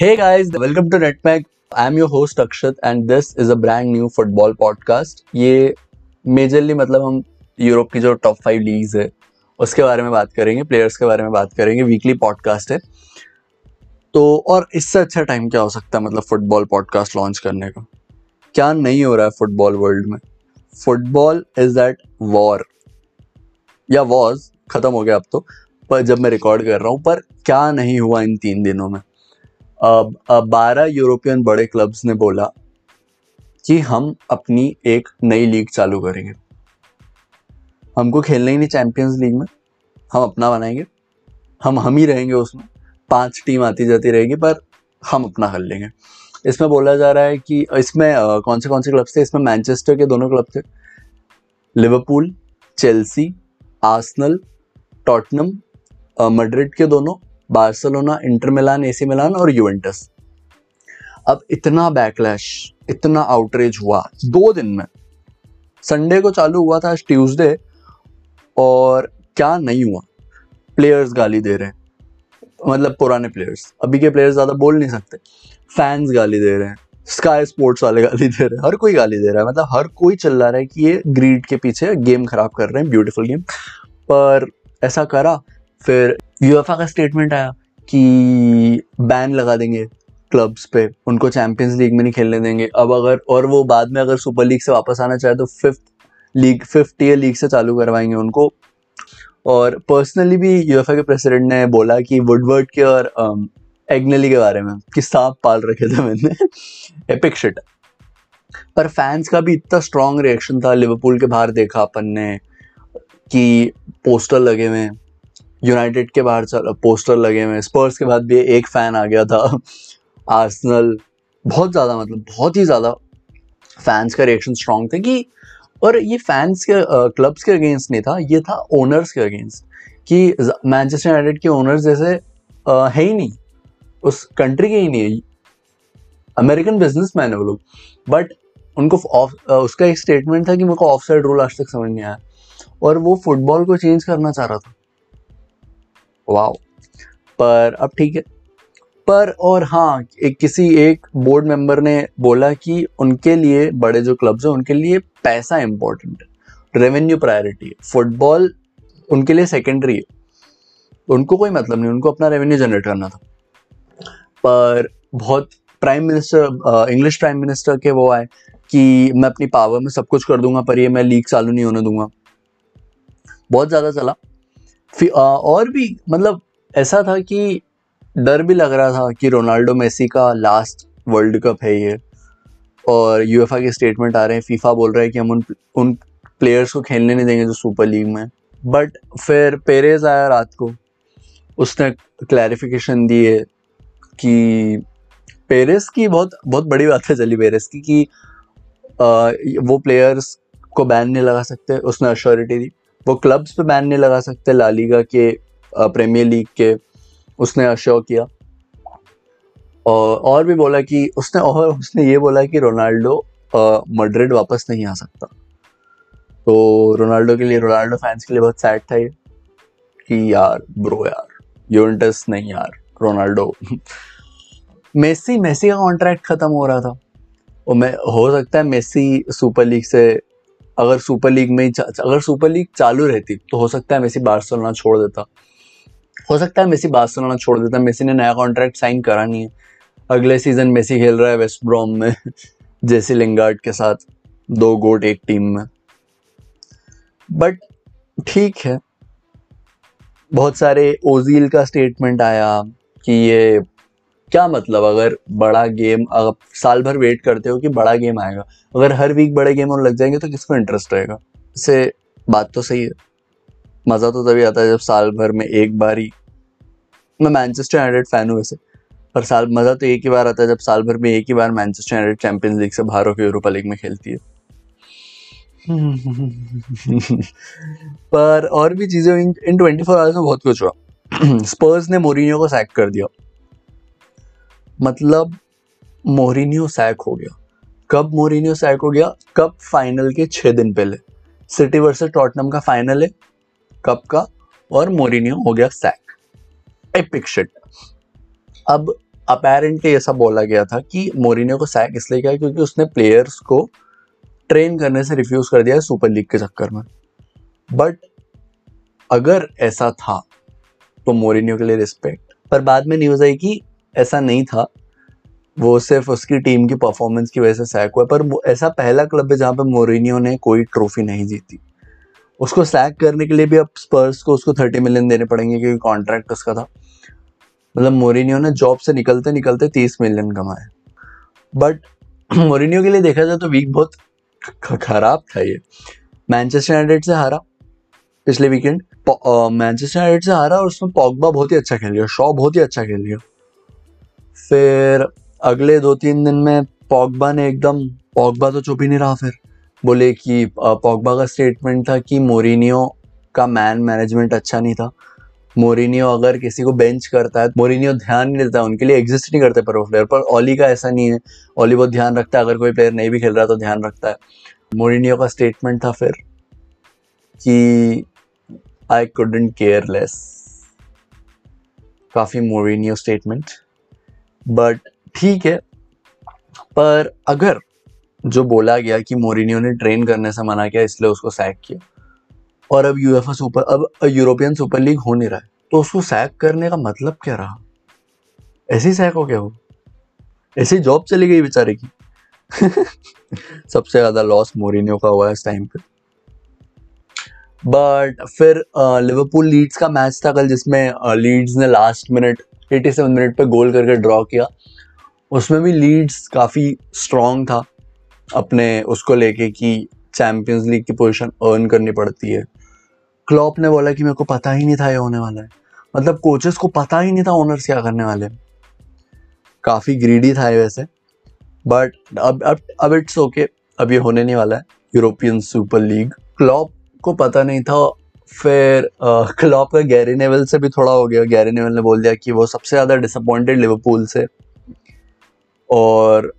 Hey guys, welcome to NetMag. I'm your host Akshat and this is a brand new football podcast. ये majorly मतलब हम Europe की जो top five leagues है उसके बारे में बात करेंगे प्लेयर्स के बारे में बात करेंगे वीकली पॉडकास्ट है। तो और इससे अच्छा टाइम क्या हो सकता है मतलब फुटबॉल पॉडकास्ट लॉन्च करने का? क्या नहीं हो रहा है फुटबॉल वर्ल्ड में? फुटबॉल इज़ दैट वॉर या वॉज़ खत्म हो गया अब तो पर जब मैं रिकॉर्ड कर रहा हूँ पर क्या नहीं हुआ इन तीन दिनों में? बारह यूरोपियन बड़े क्लब्स ने बोला कि हम अपनी एक नई लीग चालू करेंगे। हमको खेलना ही नहीं चैंपियंस लीग में। हम अपना बनाएँगे। हम हम ही रहेंगे उसमें। पाँच टीम आती जाती रहेगी, पर हम अपना कर लेंगे। इसमें बोला जा रहा है कि इसमें कौन से कौन से क्लब्स थे? इसमें मैनचेस्टर के दोनों क्लब थे। Liverpool Chelsea Arsenal Tottenham Madrid के दोनों Barcelona, Inter Milan, AC Milan और यूवेंटस। अब इतना बैकलैश इतना आउटरीच हुआ दो दिन में। संडे को चालू हुआ था, आज ट्यूसडे और क्या नहीं हुआ? प्लेयर्स गाली दे रहे हैं। मतलब पुराने प्लेयर्स अभी के प्लेयर्स ज़्यादा बोल नहीं सकते। फैंस गाली दे रहे हैं। स्काई स्पोर्ट्स वाले गाली दे रहे हैं। हर कोई गाली दे रहा है। मतलब हर कोई चिल्ला रहा है कि ये ग्रीड के पीछे गेम खराब कर रहे हैं ब्यूटीफुल गेम पर ऐसा करा फिर यूएफए का स्टेटमेंट आया कि बैन लगा देंगे क्लब्स पे। उनको चैंपियंस लीग में नहीं खेलने देंगे। अब अगर और वो बाद में अगर सुपर लीग से वापस आना चाहे तो fifth league fifth year league से चालू करवाएँगे उनको। और पर्सनली भी यूएफए के प्रेसिडेंट ने बोला कि वुडवर्ड के और एग्नली um, के बारे में कि सांप पाल रखे थे मैंने। एपिक पर फैंस का भी इतना स्ट्रॉन्ग रिएक्शन था। लिवरपूल के बाहर देखा अपन ने कि पोस्टर लगे हुए यूनाइटेड के बाहर पोस्टर लगे हुए स्पर्स के बाद भी एक फ़ैन आ गया था। आर्सनल बहुत ज़्यादा मतलब बहुत ही ज़्यादा फैंस का रिएक्शन स्ट्रॉन्ग था कि और ये फैंस के क्लब्स के अगेंस्ट नहीं था ये था ओनर्स के अगेंस्ट कि मैनचेस्टर यूनाइटेड के ओनर्स जैसे आ, है ही नहीं। उस कंट्री के ही नहीं है। अमेरिकन बिज़नेस मैन है वो लोग। बट उनको ऑफ़ उसका एक स्टेटमेंट था कि मेरे को ऑफ़ साइड रूल आज तक समझ नहीं आया। और वो फुटबॉल को चेंज करना चाह रहा था। वाओ पर अब ठीक है। पर और हाँ एक किसी एक बोर्ड मेंबर ने बोला कि उनके लिए बड़े जो क्लब्स हैं, उनके लिए पैसा इंपॉर्टेंट है। रेवेन्यू प्रायोरिटी है। फुटबॉल उनके लिए सेकेंडरी है। उनको कोई मतलब नहीं, उनको अपना रेवेन्यू जनरेट करना था। पर बहुत prime minister English prime minister के वो आए कि मैं अपनी पावर में सब कुछ कर दूँगा, पर ये मैं लीग चालू नहीं होने दूँगा। बहुत ज़्यादा चला। और भी मतलब ऐसा था कि डर भी लग रहा था कि रोनाल्डो मेसी का लास्ट वर्ल्ड कप है ये। और यूएफआ के स्टेटमेंट आ रहे हैं फीफा बोल रहा है कि हम उन उन प्लेयर्स को खेलने नहीं देंगे जो सुपर लीग में। बट फिर पेरेज आया रात को। उसने क्लैरिफिकेशन दी है कि पेरेस की बहुत बहुत बड़ी बात है चली पेरेस की कि आ, वो प्लेयर्स को बैन नहीं लगा सकते उसने अश्योरिटी दी। वो क्लब्स पे बैन नहीं लगा सकते लालीगा के प्रीमियर लीग के। उसने अश्योर किया। और और भी बोला कि उसने, और उसने ये बोला कि रोनाल्डो मड्रिड वापस नहीं आ सकता। तो रोनाल्डो के लिए, रोनाल्डो फैंस के लिए बहुत सैड था ये। कि यार ब्रो यार यूवेंटस नहीं यार, रोनाल्डो। मेसी मेसी का कॉन्ट्रैक्ट खत्म हो रहा था। और मैं, हो सकता है मेसी सुपर लीग से अगर सुपर लीग में अगर सुपर लीग चालू रहती तो हो सकता है मेसी बार्सिलोना छोड़ देता। हो सकता है मेसी बार्सिलोना छोड़ देता, मेसी ने नया कॉन्ट्रैक्ट साइन करा नहीं है। अगले सीज़न मेसी खेल रहा है वेस्ट ब्रॉम में जेसी लिंगार्ड के साथ, दो गोट एक टीम में। बट ठीक है। बहुत सारे ओजील का स्टेटमेंट आया कि ये क्या मतलब अगर बड़ा गेम, अगर साल भर वेट करते हो कि बड़ा गेम आएगा? अगर हर वीक बड़े गेम और लग जाएँगे तो किसको इंटरेस्ट रहेगा? से बात तो सही है। मज़ा तो तभी आता है जब साल भर में एक बार ही। मैं मैनचेस्टर यूनाइटेड फ़ैन हूँ वैसे। पर साल, मज़ा तो एक ही बार आता है जब साल भर में एक ही बार मैनचेस्टर यूनाइटेड चैंपियंस लीग से बाहर होकर यूरोपा लीग में खेलती है। पर और भी चीज़ें इन ट्वेंटी फोर आवर्स में बहुत कुछ हुआ। स्पर्स ने मोरिनियो को सैक कर दिया। मतलब मोरिनियो सैक हो गया। कब मोरिनियो सैक हो गया? कब फाइनल के छह दिन पहले। सिटी वर्सेस टॉटनम का फाइनल है। कब का? और मोरिनियो हो गया सैक एपिक शिट अब अपेरेंटली ऐसा बोला गया था कि मोरिनियो को सैक इसलिए किया क्योंकि उसने प्लेयर्स को ट्रेन करने से रिफ्यूज कर दिया सुपर लीग के चक्कर में। बट अगर ऐसा था तो मोरिनियो के लिए रिस्पेक्ट पर बाद में न्यूज़ आई कि ऐसा नहीं था। वो सिर्फ़ उसकी टीम की परफॉर्मेंस की वजह से सैक हुआ पर वो ऐसा पहला क्लब है जहाँ पे मोरिनियो ने कोई ट्रॉफी नहीं जीती। उसको सैक करने के लिए भी अब स्पर्स को उसको थर्टी मिलियन देने पड़ेंगे क्योंकि कॉन्ट्रैक्ट उसका था। मतलब मोरिनियो ने जॉब से निकलते निकलते तीस मिलियन कमाए। बट मोरिनियो के लिए देखा जाए तो वीक बहुत खराब था ये। मैनचेस्टर यूनाइटेड से हारा पिछले वीकेंड मैनचेस्टर यूनाइटेड से हारा और उसमें पॉगबा बहुत ही अच्छा खेल गया शॉ बहुत ही अच्छा खेल गया फिर अगले दो तीन दिन में पॉगबा ने एकदम, पॉगबा तो चुप ही नहीं रहा फिर। बोले कि पॉगबा का स्टेटमेंट था कि मोरिनियो का मैन मैनेजमेंट अच्छा नहीं था। मोरिनियो अगर किसी को बेंच करता है, मोरिनियो ध्यान नहीं देता, उनके लिए एग्जिस्ट नहीं करते पर वो प्लेयर पर ओली का ऐसा नहीं है। ओली बहुत ध्यान रखता है, अगर कोई प्लेयर नहीं भी खेल रहा तो ध्यान रखता है। मोरिनियो का स्टेटमेंट था फिर कि आई कुडेंट केयर लेस काफ़ी मोरिनियो स्टेटमेंट बट ठीक है। पर अगर जो बोला गया कि मोरिनियो ने ट्रेन करने से मना किया, इसलिए उसको सैक किया। और अब यूएफए सुपर अब यूरोपियन सुपर लीग हो नहीं रहा है तो उसको सैक करने का मतलब क्या रहा? ऐसी सैक हो क्या हो ऐसी जॉब चली गई बेचारे की। सबसे ज़्यादा लॉस मोरिनियो का हुआ है इस टाइम पे। बट फिर लिवरपूल लीड्स का मैच था कल, जिसमें लीड्स ने लास्ट मिनट 87 मिनट पे गोल करके ड्रॉ किया। उसमें भी लीड्स काफ़ी स्ट्रॉन्ग था अपने उसको लेके कि चैम्पियंस लीग की पोजीशन अर्न करनी पड़ती है। क्लॉप ने बोला कि मेरे को पता ही नहीं था ये होने वाला है। मतलब कोचेस को पता ही नहीं था ओनर्स क्या करने वाले काफ़ी ग्रीडी था ये वैसे। बट अब अब अब इट्स ओके अब ये होने नहीं वाला है। यूरोपियन सुपर लीग क्लॉप को पता नहीं था फिर क्लॉप का गैरी नेवल से भी थोड़ा हो गया। गैरी नेवल ने बोल दिया कि वो सबसे ज़्यादा डिसअपॉइंटेड लिवरपूल से। और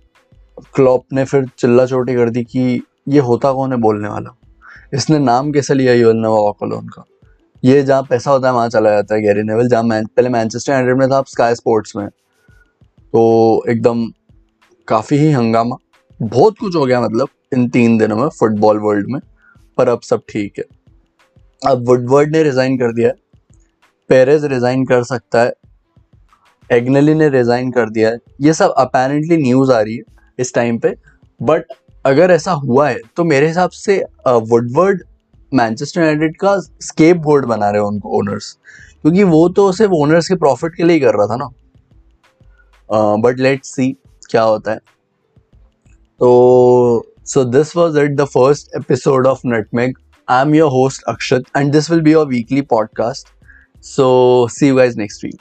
क्लॉप ने फिर चिल्ला चोटी कर दी कि ये होता कौन है बोलने वाला? इसने नाम कैसे लिया यूएल नवा वॉकलोन का? ये जहाँ पैसा होता है, वहाँ चला जाता है गैरी नेवल। जहाँ मैं पहले मैनचेस्टर यूनाइटेड में था, अब स्काई स्पोर्ट्स में। तो एकदम काफ़ी ही हंगामा। बहुत कुछ हो गया मतलब इन तीन दिनों में फुटबॉल वर्ल्ड में, पर अब सब ठीक है। अब वुडवर्ड ने रिज़ाइन कर दिया है। पेरेज रिज़ाइन कर सकता है। एग्नली ने रिज़ाइन कर दिया है। ये सब अपेरेंटली न्यूज़ आ रही है इस टाइम पे। बट अगर ऐसा हुआ है तो मेरे हिसाब से वुडवर्ड मैनचेस्टर यूनाइटेड का स्केप बोर्ड बना रहे हैं उनको ओनर्स क्योंकि वो तो सिर्फ़ ओनर्स के प्रॉफिट के लिए ही कर रहा था ना। बट लेट्स सी क्या होता है। तो so this was it the first episode of Nutmeg I'm your host Akshat, and this will be your weekly podcast. So, see you guys next week.